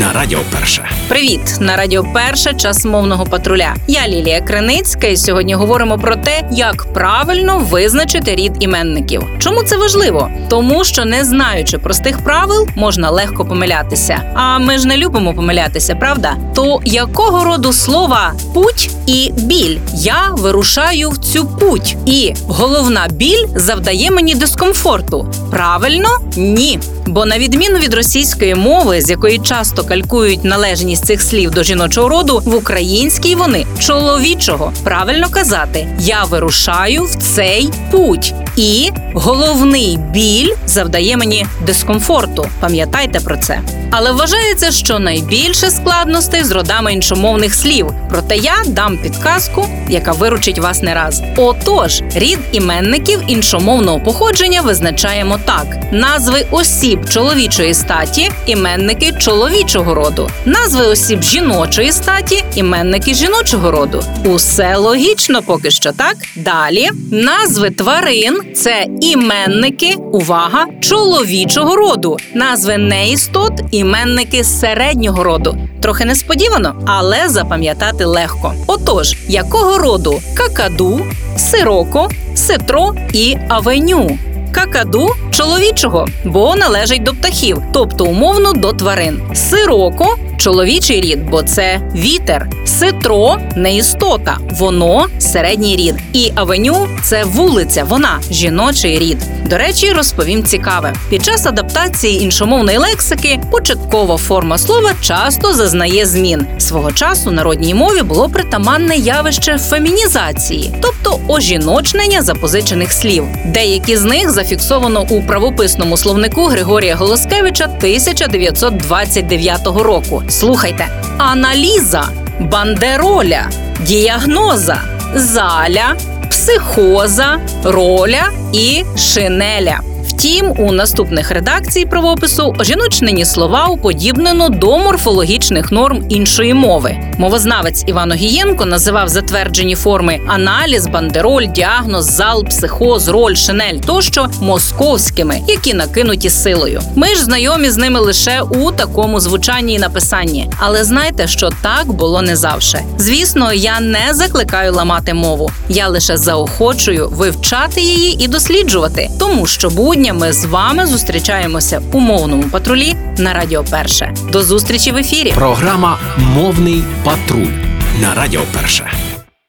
на Радіо Перше. Привіт! На радіо Перше час мовного патруля. Я Лілія Криницька, і сьогодні говоримо про те, як правильно визначити рід іменників. Чому це важливо? Тому що не знаючи простих правил, можна легко помилятися. А ми ж не любимо помилятися, правда? То якого роду слова путь і біль? Я вирушаю в цю путь, і головна біль завдає мені дискомфорту. Правильно? Ні. Бо на відміну від російської мови, з якої часто калькують належність цих слів до жіночого роду, в українській вони чоловічого. Правильно казати, я вирушаю в цей путь. І головний біль завдає мені дискомфорту. Пам'ятайте про це. Але вважається, що найбільше складностей з родами іншомовних слів. Проте я дам підказку, яка виручить вас не раз. Отож, рід іменників іншомовного походження визначаємо так: назви осіб чоловічої статі, іменники чоловічого роду, назви осіб жіночої статі, іменники жіночого роду. Усе логічно поки що так. Далі назви тварин це іменники, увага, чоловічого роду, назви неістот, іменники середнього роду. Трохи несподівано, але запам'ятати легко. Отож, якого роду какаду, сироко, ситро і авеню. Какаду чоловічого, бо належить до птахів, тобто умовно до тварин. Сироко чоловічий рід, бо це вітер. Ситро не істота, воно середній рід. І авеню це вулиця, вона жіночий рід. До речі, розповім цікаве. Під час адаптації іншомовної лексики початкова форма слова часто зазнає змін. Свого часу народній мові було притаманне явище фемінізації, тобто ожіночнення запозичених слів. Деякі з них зафіксовано у правописному словнику Григорія Голоскевича 1929 року. Слухайте: аналіза, бандероля, діагноза, заля, психоза, роля і шинеля. Втім, у наступних редакцій правопису ожіночнені слова уподібнено до морфологічних норм іншої мови. Мовознавець Іван Огієнко називав затверджені форми аналіз, бандероль, діагноз, зал, психоз, роль, шинель тощо московськими, які накинуті силою. Ми ж знайомі з ними лише у такому звучанні і написанні. Але знайте, що так було не завше. Звісно, я не закликаю ламати мову. Я лише заохочую вивчати її і досліджувати, тому що будня ми з вами зустрічаємося у мовному патрулі на Радіо Перше. До зустрічі в ефірі. Програма Мовний патруль на Радіо Перше.